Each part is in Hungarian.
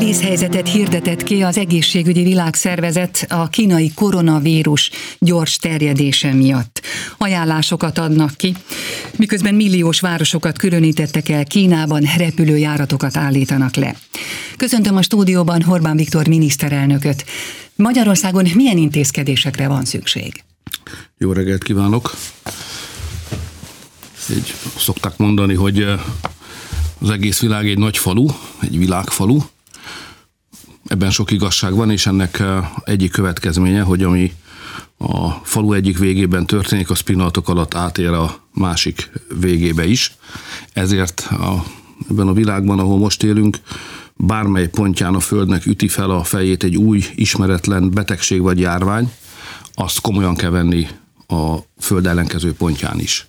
Vészhelyzetet hirdetett ki az egészségügyi világszervezet a kínai koronavírus gyors terjedése miatt. Ajánlásokat adnak ki, miközben milliós városokat különítettek el Kínában, repülőjáratokat állítanak le. Köszöntöm a stúdióban Orbán Viktor miniszterelnököt. Magyarországon milyen intézkedésekre van szükség? Jó reggelt kívánok! Így szokták mondani, hogy az egész világ egy nagy falu, egy világfalu. Ebben sok igazság van, és ennek egyik következménye, hogy ami a falu egyik végében történik, az pillanatok alatt átér a másik végébe is. Ezért a, ebben a világban, ahol most élünk, bármely pontján a Földnek üti fel a fejét egy új, ismeretlen betegség vagy járvány, azt komolyan kell venni a Föld ellenkező pontján is.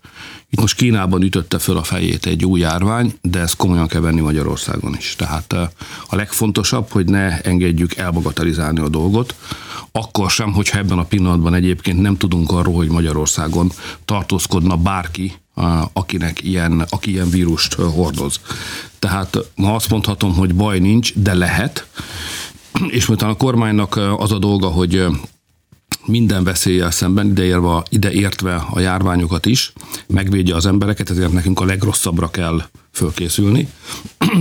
Itt most Kínában ütötte föl a fejét egy új járvány, de ezt komolyan kell venni Magyarországon is. Tehát eh, a legfontosabb, hogy ne engedjük elbagatelizálni a dolgot, akkor sem, hogyha ebben a pillanatban egyébként nem tudunk arról, hogy Magyarországon tartózkodna bárki, eh, akinek ilyen, aki ilyen vírust eh, hordoz. Tehát ma azt mondhatom, hogy baj nincs, de lehet, és miután a kormánynak az a dolga, hogy minden veszéllyel szemben, ideérve, ideértve a járványokat is, megvédje az embereket, ezért nekünk a legrosszabbra kell fölkészülni.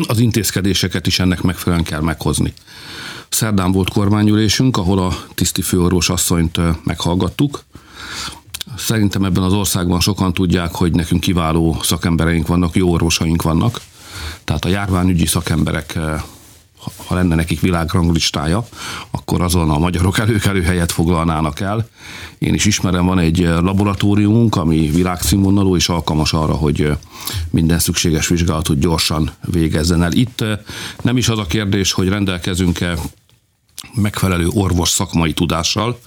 Az intézkedéseket is ennek megfelelően kell meghozni. Szerdán volt kormányülésünk, ahol a tiszti főorvos asszonyt meghallgattuk. Szerintem ebben az országban sokan tudják, hogy nekünk kiváló szakembereink vannak, jó orvosaink vannak. Tehát a járványügyi szakemberek ha lenne nekik világranglistája, akkor azon a magyarok előkelő helyet foglalnának el. Én is ismerem, van egy laboratóriumunk, ami világszínvonalú és alkalmas arra, hogy minden szükséges vizsgálatot gyorsan végezzen el. Itt nem is az a kérdés, hogy rendelkezünk-e megfelelő orvos szakmai tudással,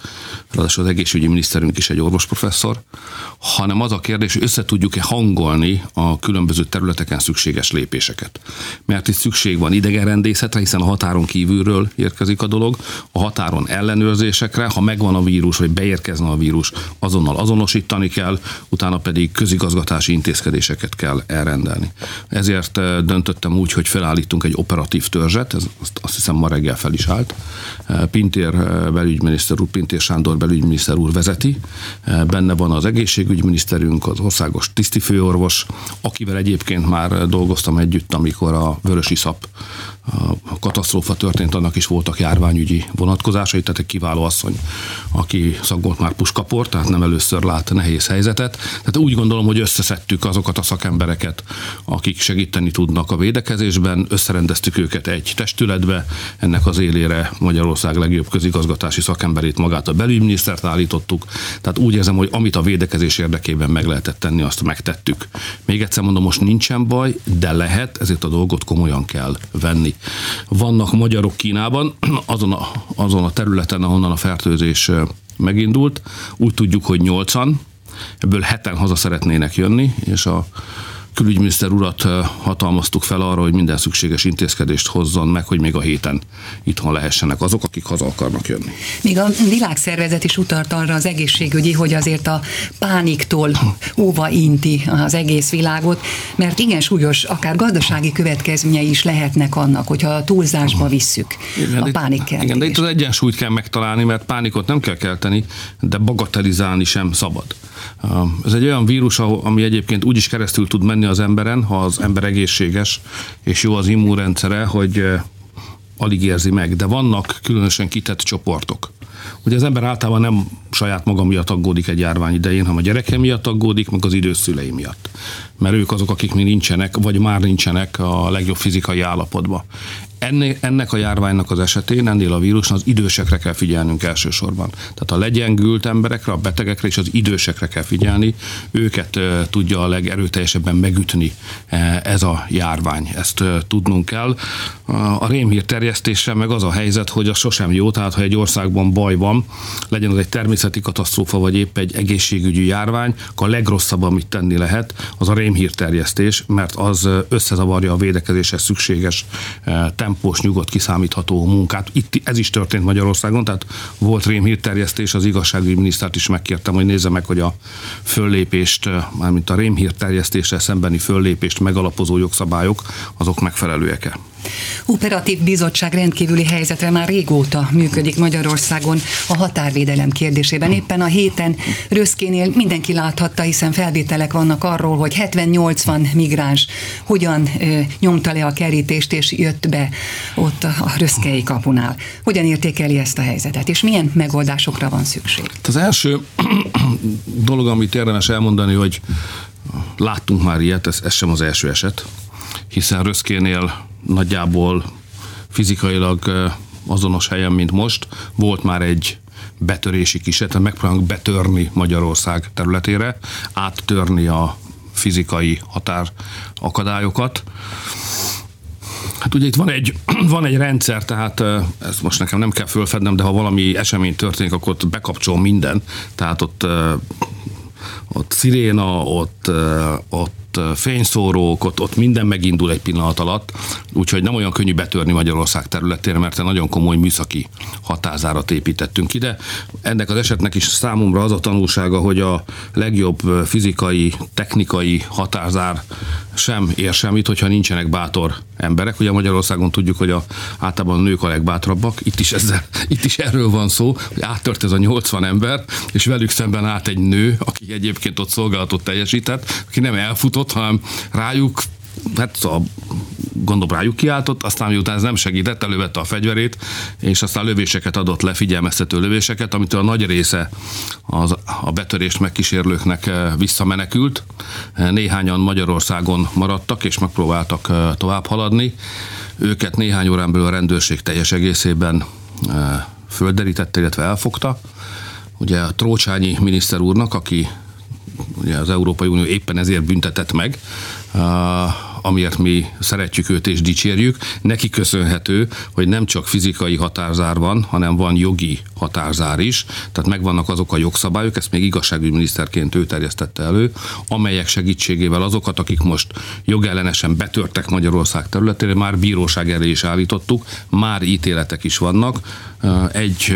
ráadásul az egészségügyi miniszterünk is egy orvosprofesszor, hanem az a kérdés, hogy össze tudjuk-e hangolni a különböző területeken szükséges lépéseket. Mert itt szükség van idegenrendészetre, hiszen a határon kívülről érkezik a dolog, a határon ellenőrzésekre, ha megvan a vírus, vagy beérkezne a vírus, azonnal azonosítani kell, utána pedig közigazgatási intézkedéseket kell elrendelni. Ezért eh, döntöttem úgy, hogy felállítunk egy operatív törzset, ez azt hiszem ma reggel fel is állt, Pintér eh, belügyminiszter úr, Pintér Sándor belügyminiszter úr vezeti. Eh, benne van az egészségügyminiszterünk, az országos tisztifőorvos, akivel egyébként már dolgoztam együtt, amikor a Vörösi Szap a katasztrófa történt, annak is voltak járványügyi vonatkozásai, tehát egy kiváló asszony, aki szaggolt már puskaport, tehát nem először lát nehéz helyzetet. Tehát úgy gondolom, hogy összeszedtük azokat a szakembereket, akik segíteni tudnak a védekezésben, összerendeztük őket egy testületbe, ennek az élére Magyarország legjobb közigazgatási szakemberét, magát a belügyminisztert állítottuk. Tehát úgy érzem, hogy amit a védekezés érdekében meg lehetett tenni, azt megtettük. Még egyszer mondom, most nincsen baj, de lehet, ezért a dolgot komolyan kell venni. Vannak magyarok Kínában, azon a, azon a területen, ahonnan a fertőzés megindult. Úgy tudjuk, hogy nyolcan, ebből heten haza szeretnének jönni, és a külügyminiszter urat hatalmaztuk fel arra, hogy minden szükséges intézkedést hozzon meg, hogy még a héten itthon lehessenek azok, akik haza akarnak jönni. Még a világszervezet is utalt arra az egészségügyi, hogy azért a pániktól óva inti az egész világot, mert igen súlyos, akár gazdasági következményei is lehetnek annak, hogyha a túlzásba visszük igen, a pánik Igen, de itt az egyensúlyt kell megtalálni, mert pánikot nem kell kelteni, de bagatelizálni sem szabad. Ez egy olyan vírus, ami egyébként úgy is keresztül tud menni az emberen, ha az ember egészséges és jó az immunrendszere, hogy alig érzi meg. De vannak különösen kitett csoportok. Ugye az ember általában nem saját maga miatt aggódik egy járvány idején, hanem a gyereke miatt aggódik, meg az időszülei miatt. Mert ők azok, akik még nincsenek, vagy már nincsenek a legjobb fizikai állapotban. Ennek a járványnak az esetén, ennél a vírusnak az idősekre kell figyelnünk elsősorban. Tehát a legyengült emberekre, a betegekre és az idősekre kell figyelni, őket tudja a legerőteljesebben megütni ez a járvány. Ezt tudnunk kell. A rémhír terjesztése meg az a helyzet, hogy az sosem jó, tehát ha egy országban baj van, legyen az egy természeti katasztrófa, vagy épp egy egészségügyi járvány, akkor a legrosszabb, amit tenni lehet, az a rémhír terjesztés, mert az összezavarja a védekezéshez szükséges tempót tempós, nyugodt, kiszámítható munkát. Itt ez is történt Magyarországon, tehát volt rémhírterjesztés, az igazságügyi minisztert is megkértem, hogy nézze meg, hogy a föllépést, mármint a rémhírterjesztéssel szembeni föllépést megalapozó jogszabályok, azok megfelelőek-e. Operatív bizottság rendkívüli helyzetre már régóta működik Magyarországon a határvédelem kérdésében. Éppen a héten Röszkénél mindenki láthatta, hiszen felvételek vannak arról, hogy 70-80 migráns hogyan ö, nyomta le a kerítést és jött be ott a Röszkei kapunál. Hogyan értékeli ezt a helyzetet, és milyen megoldásokra van szükség? Az első dolog, amit érdemes elmondani, hogy láttunk már ilyet, ez, ez sem az első eset, hiszen Röszkénél nagyjából fizikailag azonos helyen, mint most, volt már egy betörési kísérlet, megpróbálunk betörni Magyarország területére, áttörni a fizikai határ akadályokat. Hát ugye itt van egy, van egy rendszer, tehát ezt most nekem nem kell fölfednem, de ha valami esemény történik, akkor ott bekapcsol minden. Tehát ott, ott sziréna, ott, ott fényszórók, ott, ott minden megindul egy pillanat alatt, úgyhogy nem olyan könnyű betörni Magyarország területére, mert nagyon komoly műszaki hatázárat építettünk ide. Ennek az esetnek is számomra az a tanulsága, hogy a legjobb fizikai, technikai hatázár sem ér semmit, hogyha nincsenek bátor emberek. Ugye Magyarországon tudjuk, hogy a, általában a nők a legbátrabbak, itt is, ezzel, itt is erről van szó, hogy áttört ez a 80 ember, és velük szemben állt egy nő, aki egyébként ott szolgálatot teljesített, aki nem elfutott, hanem rájuk hát szóval gondolom rájuk kiáltott, aztán miután ez nem segített, elővette a fegyverét, és aztán lövéseket adott le, figyelmeztető lövéseket, amitől a nagy része az, a betörést megkísérlőknek eh, visszamenekült. Eh, néhányan Magyarországon maradtak, és megpróbáltak eh, tovább haladni. Őket néhány órán belül a rendőrség teljes egészében földerítette, illetve elfogta. Ugye a Trócsányi miniszter úrnak, aki ugye az Európai Unió éppen ezért büntetett meg, amiért mi szeretjük őt és dicsérjük. Neki köszönhető, hogy nem csak fizikai határzár van, hanem van jogi határzár is, tehát megvannak azok a jogszabályok, ezt még igazságügyminiszterként ő terjesztette elő, amelyek segítségével azokat, akik most jogellenesen betörtek Magyarország területére, már bíróság elé is állítottuk, már ítéletek is vannak, egy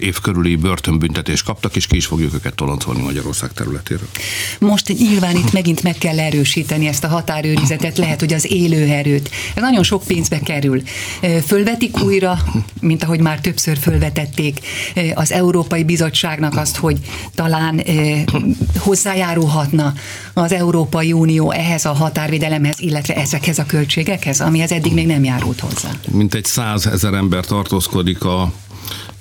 év körüli börtönbüntetést kaptak, és ki is fogjuk őket toloncolni Magyarország területéről. Most nyilván itt megint meg kell erősíteni ezt a határőrizetet, lehet, hogy az élőerőt. Ez nagyon sok pénzbe kerül. Fölvetik újra, mint ahogy már többször fölvetették az Európai Bizottságnak azt, hogy talán hozzájárulhatna az Európai Unió ehhez a határvédelemhez, illetve ezekhez a költségekhez, amihez eddig még nem járult hozzá. Mint egy százezer ember tartózkodik a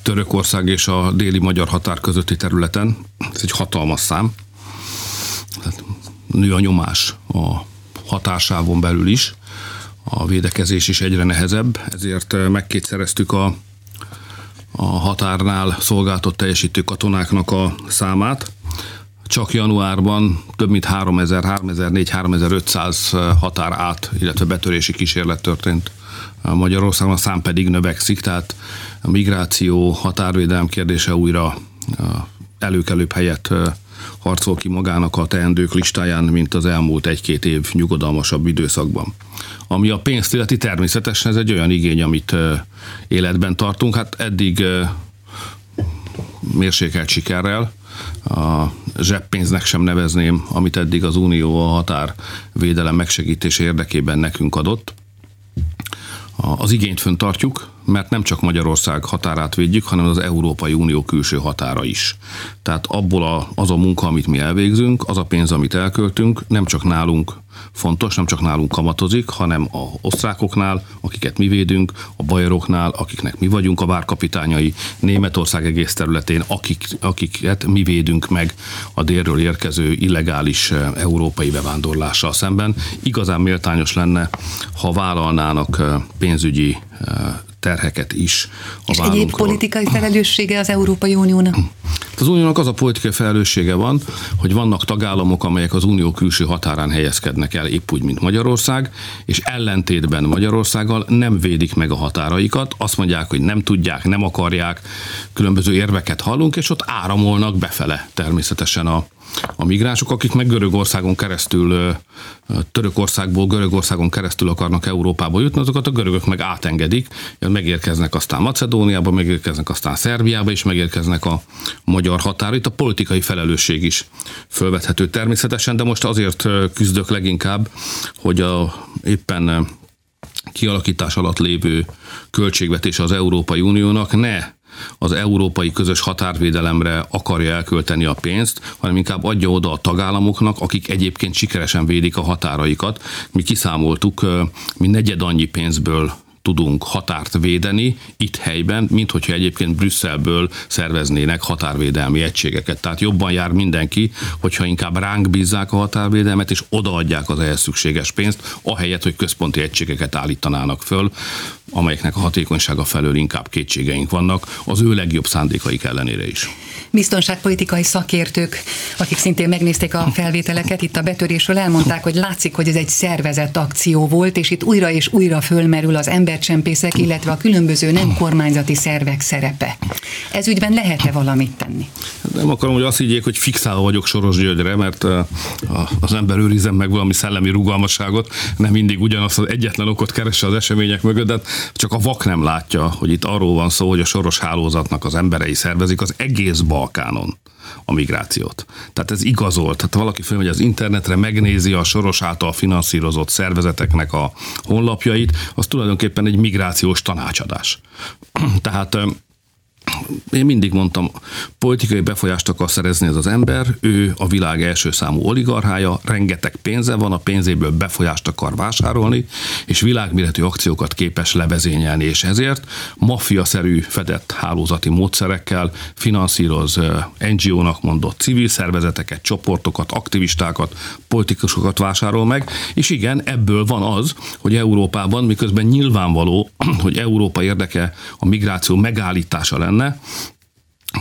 Törökország és a déli magyar határ közötti területen. Ez egy hatalmas szám. Tehát nő a nyomás a hatásávon belül is. A védekezés is egyre nehezebb, ezért megkétszereztük a, a határnál szolgáltott teljesítő katonáknak a számát. Csak januárban több mint 3000, 3004, 3500 határ át, illetve betörési kísérlet történt Magyarországon, a szám pedig növekszik, tehát a migráció, határvédelem kérdése újra előkelőbb helyet harcol ki magának a teendők listáján, mint az elmúlt egy-két év nyugodalmasabb időszakban. Ami a pénzt illeti, természetesen ez egy olyan igény, amit életben tartunk. Hát eddig mérsékelt sikerrel, a zseppénznek sem nevezném, amit eddig az Unió a határvédelem megsegítése érdekében nekünk adott. Az igényt föntartjuk, mert nem csak Magyarország határát védjük, hanem az Európai Unió külső határa is. Tehát abból a, az a munka, amit mi elvégzünk, az a pénz, amit elköltünk, nem csak nálunk fontos, nem csak nálunk kamatozik, hanem a osztrákoknál, akiket mi védünk, a bajoroknál, akiknek mi vagyunk a várkapitányai, Németország egész területén, akik, akiket mi védünk meg a délről érkező illegális eh, európai bevándorlással szemben. Igazán méltányos lenne, ha vállalnának eh, pénzügyi eh, terheket is a És egyéb politikai felelőssége az Európai Uniónak? Az uniónak az a politikai felelőssége van, hogy vannak tagállamok, amelyek az unió külső határán helyezkednek el, épp úgy, mint Magyarország, és ellentétben Magyarországgal nem védik meg a határaikat, azt mondják, hogy nem tudják, nem akarják, különböző érveket hallunk, és ott áramolnak befele természetesen a, a migránsok, akik meg Görögországon keresztül, Törökországból Görögországon keresztül akarnak Európába jutni, azokat a görögök meg átengedik, megérkeznek aztán Macedóniába, megérkeznek aztán Szerbiába, és megérkeznek a magyar határ. Itt a politikai felelősség is fölvethető természetesen, de most azért küzdök leginkább, hogy a éppen kialakítás alatt lévő költségvetés az Európai Uniónak ne az európai közös határvédelemre akarja elkölteni a pénzt, hanem inkább adja oda a tagállamoknak, akik egyébként sikeresen védik a határaikat. Mi kiszámoltuk, mi negyed annyi pénzből tudunk határt védeni itt helyben, mint hogyha egyébként Brüsszelből szerveznének határvédelmi egységeket. Tehát jobban jár mindenki, hogyha inkább ránk bízzák a határvédelmet, és odaadják az ehhez szükséges pénzt, ahelyett, hogy központi egységeket állítanának föl, amelyeknek a hatékonysága felől inkább kétségeink vannak, az ő legjobb szándékaik ellenére is biztonságpolitikai szakértők, akik szintén megnézték a felvételeket itt a betörésről, elmondták, hogy látszik, hogy ez egy szervezett akció volt, és itt újra és újra fölmerül az embercsempészek, illetve a különböző nem kormányzati szervek szerepe. Ez ügyben lehet-e valamit tenni? Nem akarom, hogy azt higgyék, hogy fixálva vagyok Soros Györgyre, mert az ember őrizem meg valami szellemi rugalmasságot, nem mindig ugyanazt az egyetlen okot keresse az események mögött, de csak a vak nem látja, hogy itt arról van szó, hogy a soros hálózatnak az emberei szervezik az egész Balkánon a migrációt. Tehát ez igazolt. Tehát valaki fölmegy az internetre, megnézi a soros által finanszírozott szervezeteknek a honlapjait, az tulajdonképpen egy migrációs tanácsadás. Tehát én mindig mondtam, politikai befolyást akar szerezni ez az ember, ő a világ első számú oligarchája, rengeteg pénze van, a pénzéből befolyást akar vásárolni, és világméretű akciókat képes levezényelni, és ezért maffia-szerű fedett hálózati módszerekkel finanszíroz NGO-nak mondott civil szervezeteket, csoportokat, aktivistákat, politikusokat vásárol meg, és igen, ebből van az, hogy Európában, miközben nyilvánvaló, hogy Európa érdeke a migráció megállítása lenne, lenne,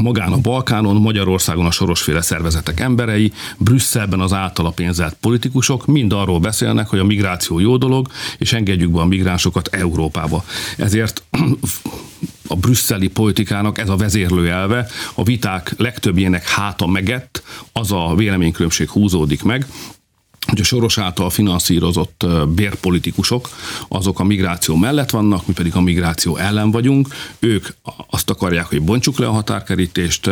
magán a Balkánon, Magyarországon a sorosféle szervezetek emberei, Brüsszelben az általa pénzelt politikusok mind arról beszélnek, hogy a migráció jó dolog, és engedjük be a migránsokat Európába. Ezért a brüsszeli politikának ez a vezérlő elve, a viták legtöbbjének háta megett, az a véleménykülönbség húzódik meg, hogy a Soros által finanszírozott bérpolitikusok, azok a migráció mellett vannak, mi pedig a migráció ellen vagyunk. Ők azt akarják, hogy bontsuk le a határkerítést,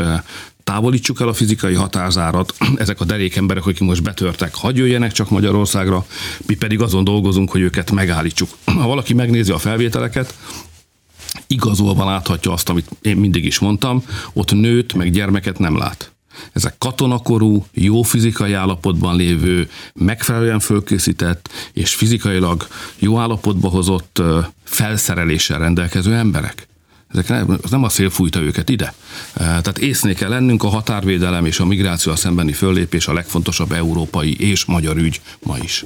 távolítsuk el a fizikai határzárat, ezek a derék emberek, akik most betörtek, hagyj jöjjenek csak Magyarországra, mi pedig azon dolgozunk, hogy őket megállítsuk. Ha valaki megnézi a felvételeket, igazolva láthatja azt, amit én mindig is mondtam, ott nőt meg gyermeket nem lát. Ezek katonakorú, jó fizikai állapotban lévő, megfelelően fölkészített és fizikailag jó állapotba hozott felszereléssel rendelkező emberek. Ezek nem, nem a szél fújta őket ide. Tehát észné kell lennünk, a határvédelem és a migráció szembeni föllépés a legfontosabb európai és magyar ügy ma is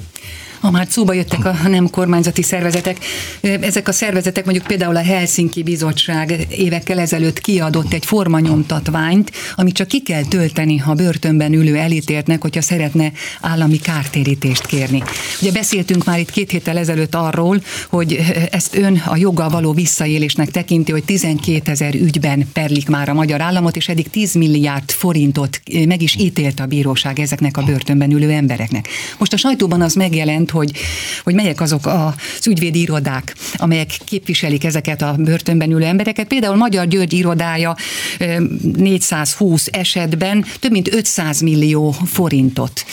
ha már szóba jöttek a nem kormányzati szervezetek, ezek a szervezetek mondjuk például a Helsinki Bizottság évekkel ezelőtt kiadott egy formanyomtatványt, amit csak ki kell tölteni, ha börtönben ülő elítéltnek, hogyha szeretne állami kártérítést kérni. Ugye beszéltünk már itt két héttel ezelőtt arról, hogy ezt ön a joggal való visszaélésnek tekinti, hogy 12 ezer ügyben perlik már a magyar államot, és eddig 10 milliárd forintot meg is ítélt a bíróság ezeknek a börtönben ülő embereknek. Most a sajtóban az megjelent, hogy, hogy melyek azok az ügyvédi irodák, amelyek képviselik ezeket a börtönben ülő embereket. Például Magyar György irodája 420 esetben több mint 500 millió forintot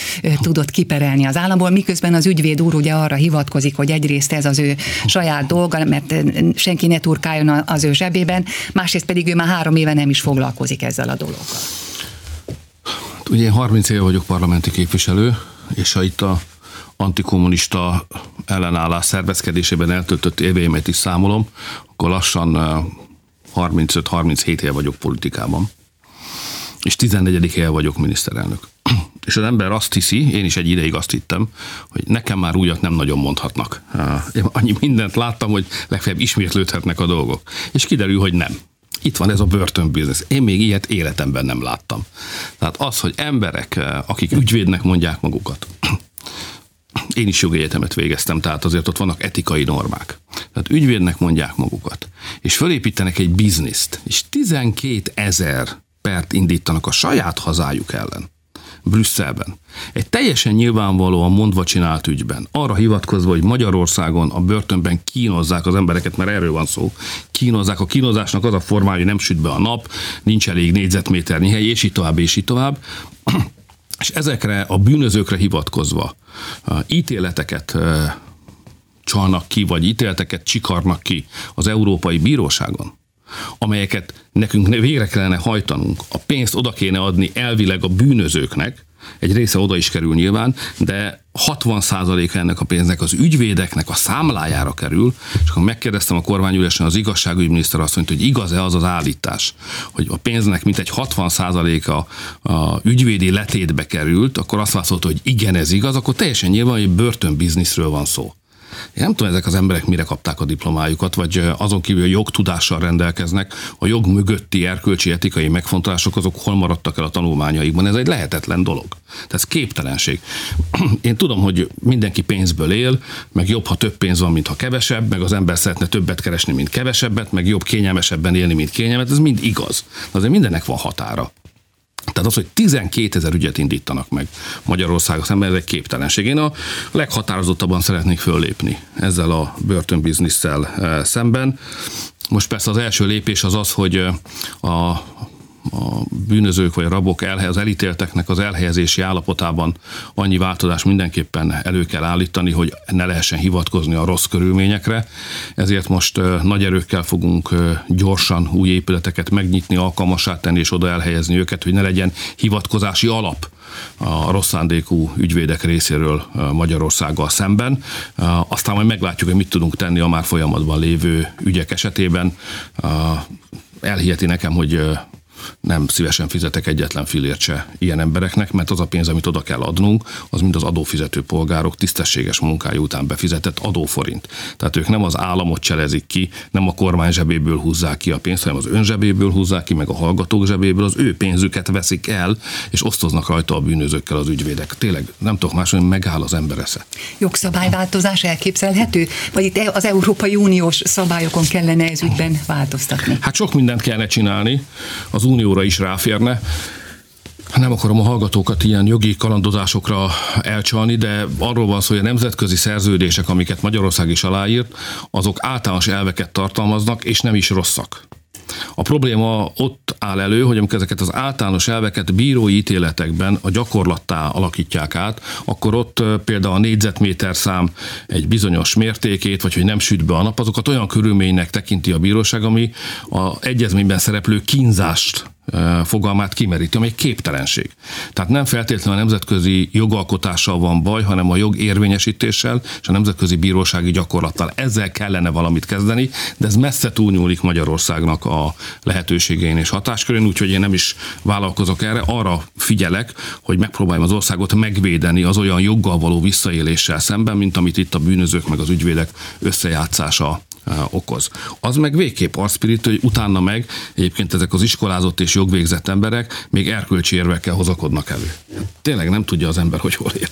tudott kiperelni az államból, miközben az ügyvéd úr ugye arra hivatkozik, hogy egyrészt ez az ő saját dolga, mert senki ne turkáljon az ő zsebében, másrészt pedig ő már három éve nem is foglalkozik ezzel a dologgal. Ugye én 30 éve vagyok parlamenti képviselő, és ha itt a antikommunista ellenállás szervezkedésében eltöltött éveimet is számolom, akkor lassan 35-37 éve vagyok politikában, és 14. éve vagyok miniszterelnök. És az ember azt hiszi, én is egy ideig azt hittem, hogy nekem már újat nem nagyon mondhatnak. Én annyi mindent láttam, hogy legfeljebb ismétlődhetnek a dolgok. És kiderül, hogy nem. Itt van ez a börtönbiznisz. Én még ilyet életemben nem láttam. Tehát az, hogy emberek, akik ügyvédnek mondják magukat, én is jogegyetemet végeztem, tehát azért ott vannak etikai normák. Tehát ügyvédnek mondják magukat, és fölépítenek egy bizniszt, és 12 ezer pert indítanak a saját hazájuk ellen. Brüsszelben. Egy teljesen nyilvánvalóan mondva csinált ügyben, arra hivatkozva, hogy Magyarországon a börtönben kínozzák az embereket, mert erről van szó, kínozzák. A kínozásnak az a formája, hogy nem süt be a nap, nincs elég négyzetméternyi hely, és így tovább, és így tovább. És ezekre a bűnözőkre hivatkozva ítéleteket csalnak ki, vagy ítélteket csikarnak ki az Európai Bíróságon, amelyeket nekünk végre kellene hajtanunk, a pénzt oda kéne adni elvileg a bűnözőknek, egy része oda is kerül nyilván, de 60%-a ennek a pénznek az ügyvédeknek a számlájára kerül, és akkor megkérdeztem a kormányülésen az igazságügyminiszter azt mondta, hogy igaz-e az az állítás, hogy a pénznek mintegy 60%-a a ügyvédi letétbe került, akkor azt válaszolta, hogy igen, ez igaz, akkor teljesen nyilván, hogy börtönbizniszről van szó. Én nem tudom, ezek az emberek mire kapták a diplomájukat, vagy azon kívül a jogtudással rendelkeznek, a jog mögötti erkölcsi etikai megfontolások azok hol maradtak el a tanulmányaikban. Ez egy lehetetlen dolog. Tehát ez képtelenség. Én tudom, hogy mindenki pénzből él, meg jobb, ha több pénz van, mint ha kevesebb, meg az ember szeretne többet keresni, mint kevesebbet, meg jobb kényelmesebben élni, mint kényelmet. Ez mind igaz. De azért mindennek van határa. Tehát az, hogy 12 ezer ügyet indítanak meg Magyarországon szemben, ez egy képtelenség. Én a leghatározottabban szeretnék föllépni ezzel a börtönbizniszsel eh, szemben. Most persze az első lépés az az, hogy eh, a a bűnözők vagy a rabok elhely, az elítélteknek az elhelyezési állapotában annyi változás mindenképpen elő kell állítani, hogy ne lehessen hivatkozni a rossz körülményekre. Ezért most nagy erőkkel fogunk gyorsan új épületeket megnyitni, alkalmasá tenni és oda elhelyezni őket, hogy ne legyen hivatkozási alap a rossz szándékú ügyvédek részéről Magyarországgal szemben. Aztán majd meglátjuk, hogy mit tudunk tenni a már folyamatban lévő ügyek esetében. Elhiheti nekem, hogy nem szívesen fizetek egyetlen filért se ilyen embereknek, mert az a pénz, amit oda kell adnunk, az mind az adófizető polgárok tisztességes munkája után befizetett adóforint. Tehát ők nem az államot cselezik ki, nem a kormány zsebéből húzzák ki a pénzt, hanem az ön zsebéből húzzák ki, meg a hallgatók zsebéből, az ő pénzüket veszik el, és osztoznak rajta a bűnözőkkel az ügyvédek. Tényleg nem tudok más, hogy megáll az ember esze. Jogszabályváltozás elképzelhető? Vagy itt az Európai Uniós szabályokon kellene ez ügyben változtatni? Hát sok mindent kellene csinálni. Az unióra is ráférne. Nem akarom a hallgatókat ilyen jogi kalandozásokra elcsalni, de arról van szó, hogy a nemzetközi szerződések, amiket Magyarország is aláírt, azok általános elveket tartalmaznak, és nem is rosszak. A probléma ott áll elő, hogy amikor ezeket az általános elveket bírói ítéletekben a gyakorlattá alakítják át, akkor ott például a négyzetméter szám egy bizonyos mértékét, vagy hogy nem süt be a nap, azokat olyan körülménynek tekinti a bíróság, ami a egyezményben szereplő kínzást fogalmát kimeríti, ami egy képtelenség. Tehát nem feltétlenül a nemzetközi jogalkotással van baj, hanem a jog érvényesítéssel és a nemzetközi bírósági gyakorlattal. Ezzel kellene valamit kezdeni, de ez messze túlnyúlik Magyarországnak a lehetőségein és hatáskörén, úgyhogy én nem is vállalkozok erre. Arra figyelek, hogy megpróbáljam az országot megvédeni az olyan joggal való visszaéléssel szemben, mint amit itt a bűnözők meg az ügyvédek összejátszása okoz. Az meg végképp arszpirit, hogy utána meg egyébként ezek az iskolázott és jogvégzett emberek még erkölcsi érvekkel hozakodnak elő. Tényleg nem tudja az ember, hogy hol ér.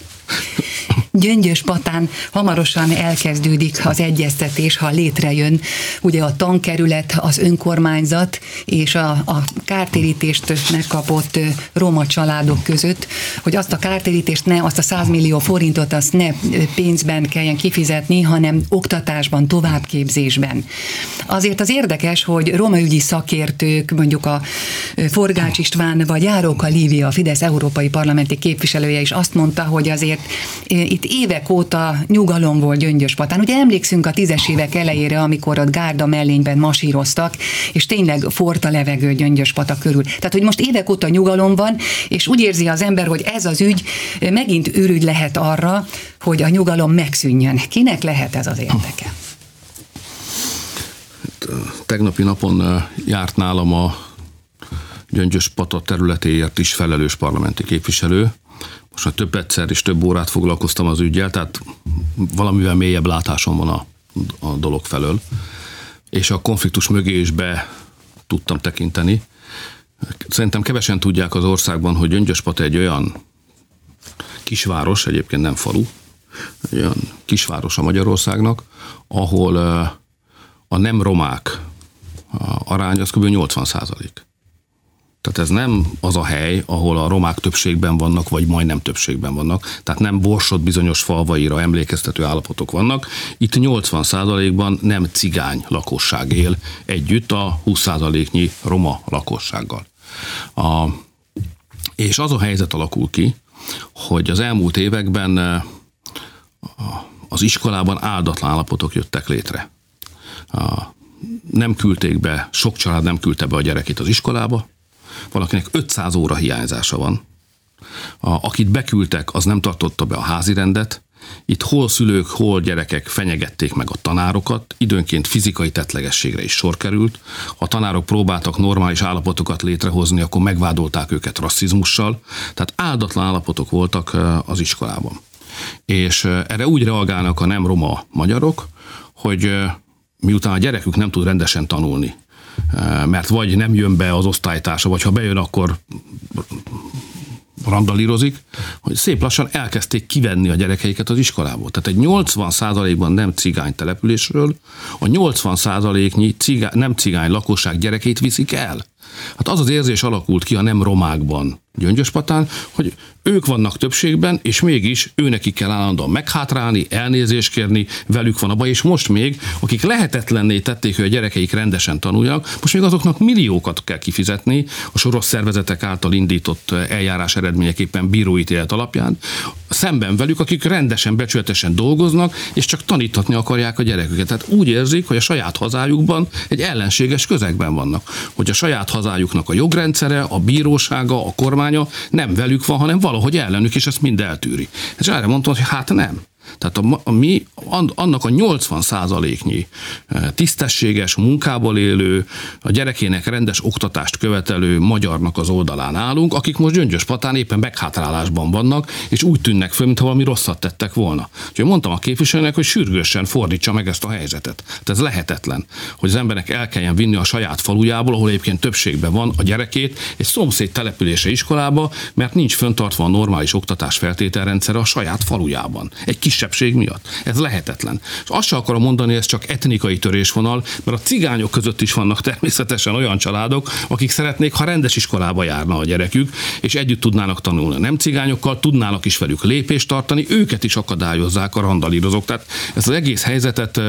Gyöngyös Patán hamarosan elkezdődik az egyeztetés, ha létrejön ugye a tankerület, az önkormányzat és a, a kártérítést megkapott roma családok között, hogy azt a kártérítést ne, azt a 100 millió forintot azt ne pénzben kelljen kifizetni, hanem oktatásban, továbbképzésben. Azért az érdekes, hogy roma ügyi szakértők, mondjuk a Forgács István vagy Járóka Lívia, a Fidesz európai parlamenti képviselője is azt mondta, hogy azért itt évek óta nyugalom volt Gyöngyöspatán. Ugye emlékszünk a tízes évek elejére, amikor ott gárda mellényben masíroztak, és tényleg fort a levegő Gyöngyöspata körül. Tehát, hogy most évek óta nyugalom van, és úgy érzi az ember, hogy ez az ügy megint ürügy lehet arra, hogy a nyugalom megszűnjön. Kinek lehet ez az érdeke? Tegnapi napon járt nálam a Gyöngyös Pata területéért is felelős parlamenti képviselő, most már több egyszer és több órát foglalkoztam az ügyel, tehát valamivel mélyebb látásom van a, a dolog felől, és a konfliktus mögé is be tudtam tekinteni. Szerintem kevesen tudják az országban, hogy Gyöngyöspata egy olyan kisváros, egyébként nem falu, egy olyan kisváros a Magyarországnak, ahol a nem romák arány az kb. 80 százalék. Tehát ez nem az a hely, ahol a romák többségben vannak, vagy majdnem többségben vannak. Tehát nem borsod bizonyos falvaira emlékeztető állapotok vannak. Itt 80%-ban nem cigány lakosság él együtt a 20%-nyi roma lakossággal. A, és az a helyzet alakul ki, hogy az elmúlt években a az iskolában áldatlan állapotok jöttek létre. Nem küldték be, sok család nem küldte be a gyerekét az iskolába, valakinek 500 óra hiányzása van, a, akit beküldtek, az nem tartotta be a házi rendet, itt hol szülők, hol gyerekek fenyegették meg a tanárokat, időnként fizikai tetlegességre is sor került. Ha a tanárok próbáltak normális állapotokat létrehozni, akkor megvádolták őket rasszizmussal. Tehát áldatlan állapotok voltak az iskolában. És erre úgy reagálnak a nem roma magyarok, hogy miután a gyerekük nem tud rendesen tanulni, mert vagy nem jön be az osztálytársa, vagy ha bejön, akkor randalírozik, hogy szép lassan elkezdték kivenni a gyerekeiket az iskolából. Tehát egy 80%-ban nem cigány településről a 80%-nyi cigány, nem cigány lakosság gyerekét viszik el. Hát az az érzés alakult ki a nem romákban, Gyöngyöspatán, hogy ők vannak többségben, és mégis őnekik kell állandóan meghátrálni, elnézést kérni, velük van a baj, és most még, akik lehetetlenné tették, hogy a gyerekeik rendesen tanuljak, most még azoknak milliókat kell kifizetni a soros szervezetek által indított eljárás eredményeképpen bíróítélet alapján, szemben velük, akik rendesen, becsületesen dolgoznak, és csak taníthatni akarják a gyereküket. Tehát úgy érzik, hogy a saját hazájukban egy ellenséges közegben vannak. Hogy a saját hazájuknak a jogrendszere, a bírósága, a kormánya nem velük van, hanem valahogy ellenük, és ezt mind eltűri. És erre mondtam, hogy hát nem. Tehát a, a mi, annak a 80 százaléknyi eh, tisztességes, munkából élő, a gyerekének rendes oktatást követelő magyarnak az oldalán állunk, akik most Gyöngyös Patán éppen meghátrálásban vannak, és úgy tűnnek föl, mintha valami rosszat tettek volna. Úgyhogy mondtam a képviselőnek, hogy sürgősen fordítsa meg ezt a helyzetet. Tehát ez lehetetlen, hogy az emberek el kelljen vinni a saját falujából, ahol egyébként többségben van a gyerekét, egy szomszéd települése iskolába, mert nincs föntartva a normális oktatás feltételrendszer a saját falujában. Egy kis kisebbség miatt. Ez lehetetlen. És azt sem akarom mondani, ez csak etnikai törésvonal, mert a cigányok között is vannak természetesen olyan családok, akik szeretnék, ha rendes iskolába járna a gyerekük, és együtt tudnának tanulni. Nem cigányokkal tudnának is velük lépést tartani, őket is akadályozzák a randalírozók. Tehát ezt az egész helyzetet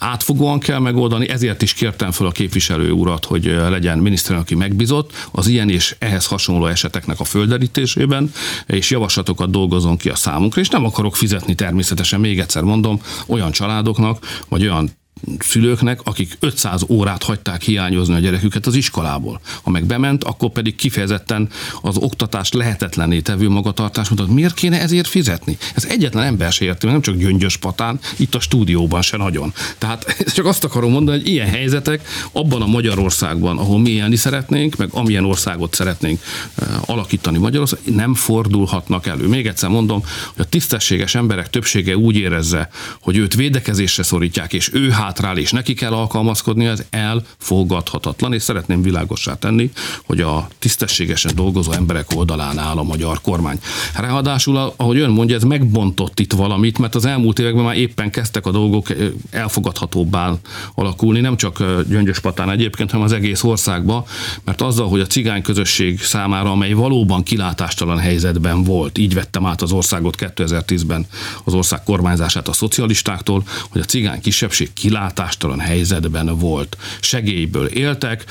átfogóan kell megoldani, ezért is kértem fel a képviselő urat, hogy legyen miniszter, aki megbízott az ilyen és ehhez hasonló eseteknek a földerítésében, és javaslatokat dolgozom ki a számunkra, és nem akarok fizetni természetesen, még egyszer mondom, olyan családoknak, vagy olyan szülőknek, akik 500 órát hagyták hiányozni a gyereküket az iskolából. Ha meg bement, akkor pedig kifejezetten az oktatást lehetetlené tevő magatartás mutat. Miért kéne ezért fizetni? Ez egyetlen ember se érti, nem csak Gyöngyös Patán, itt a stúdióban se nagyon. Tehát csak azt akarom mondani, hogy ilyen helyzetek abban a Magyarországban, ahol mi élni szeretnénk, meg amilyen országot szeretnénk eh, alakítani Magyarország, nem fordulhatnak elő. Még egyszer mondom, hogy a tisztességes emberek többsége úgy érezze, hogy őt védekezésre szorítják, és ő hát hátrál, és neki kell alkalmazkodni, ez elfogadhatatlan, és szeretném világossá tenni, hogy a tisztességesen dolgozó emberek oldalán áll a magyar kormány. Ráadásul, ahogy ön mondja, ez megbontott itt valamit, mert az elmúlt években már éppen kezdtek a dolgok elfogadhatóbbá alakulni, nem csak Gyöngyöspatán egyébként, hanem az egész országban, mert azzal, hogy a cigány közösség számára, amely valóban kilátástalan helyzetben volt, így vettem át az országot 2010-ben az ország kormányzását a szocialistáktól, hogy a cigány kisebbség kilát kilátástalan helyzetben volt. Segélyből éltek,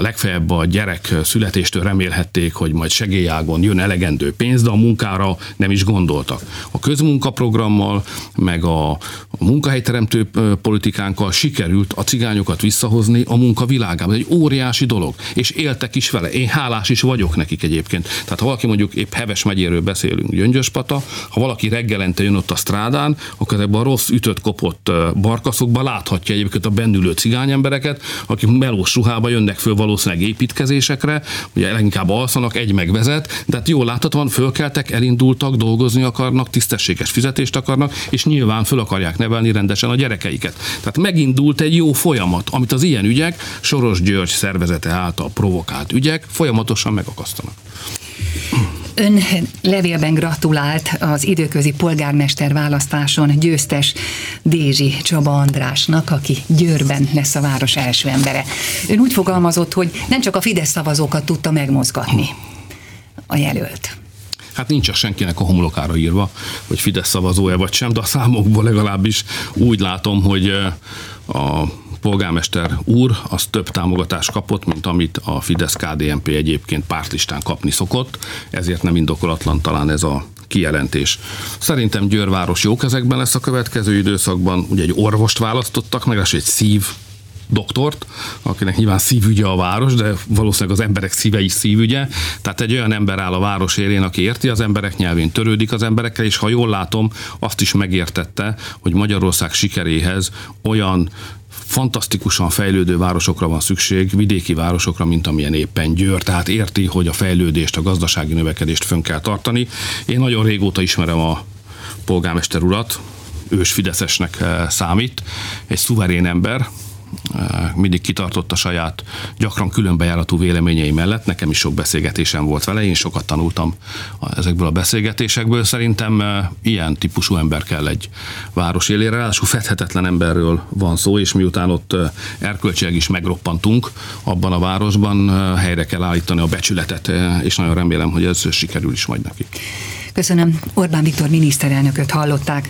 legfeljebb a gyerek születéstől remélhették, hogy majd segélyágon jön elegendő pénz, de a munkára nem is gondoltak. A közmunkaprogrammal, meg a munkahelyteremtő politikánkkal sikerült a cigányokat visszahozni a munka világába. Egy óriási dolog, és éltek is vele. Én hálás is vagyok nekik egyébként. Tehát ha valaki mondjuk épp Heves megyéről beszélünk, Gyöngyöspata, ha valaki reggelente jön ott a strádán, akkor ebben a rossz ütött kopott barkaszokban videókban láthatja egyébként a bennülő cigányembereket, akik melós ruhába jönnek föl valószínűleg építkezésekre, ugye leginkább alszanak, egy megvezet, de hát jól láthatóan fölkeltek, elindultak, dolgozni akarnak, tisztességes fizetést akarnak, és nyilván föl akarják nevelni rendesen a gyerekeiket. Tehát megindult egy jó folyamat, amit az ilyen ügyek, Soros György szervezete által provokált ügyek folyamatosan megakasztanak. Ön levélben gratulált az időközi polgármester választáson győztes Dézsi Csaba Andrásnak, aki Győrben lesz a város első embere. Ön úgy fogalmazott, hogy nem csak a Fidesz szavazókat tudta megmozgatni a jelölt. Hát nincs senkinek a homlokára írva, hogy Fidesz szavazója vagy sem, de a számokból legalábbis úgy látom, hogy a polgármester úr az több támogatást kapott, mint amit a Fidesz KDNP egyébként pártlistán kapni szokott, ezért nem indokolatlan talán ez a kijelentés. Szerintem Győrváros jó kezekben lesz a következő időszakban. Ugye egy orvost választottak meg, és egy szív doktort, akinek nyilván szívügye a város, de valószínűleg az emberek szíve is szívügye. Tehát egy olyan ember áll a város élén, aki érti az emberek nyelvén, törődik az emberekkel, és ha jól látom, azt is megértette, hogy Magyarország sikeréhez olyan fantasztikusan fejlődő városokra van szükség, vidéki városokra, mint amilyen éppen Győr, tehát érti, hogy a fejlődést, a gazdasági növekedést fönn kell tartani. Én nagyon régóta ismerem a polgármester urat, ős Fideszesnek eh, számít, egy szuverén ember, mindig kitartott a saját gyakran különbejáratú véleményei mellett. Nekem is sok beszélgetésem volt vele, én sokat tanultam ezekből a beszélgetésekből. Szerintem ilyen típusú ember kell egy város élére, ráadásul fedhetetlen emberről van szó, és miután ott erkölcsileg is megroppantunk abban a városban, helyre kell állítani a becsületet, és nagyon remélem, hogy ez sikerül is majd neki. Köszönöm. Orbán Viktor miniszterelnököt hallották.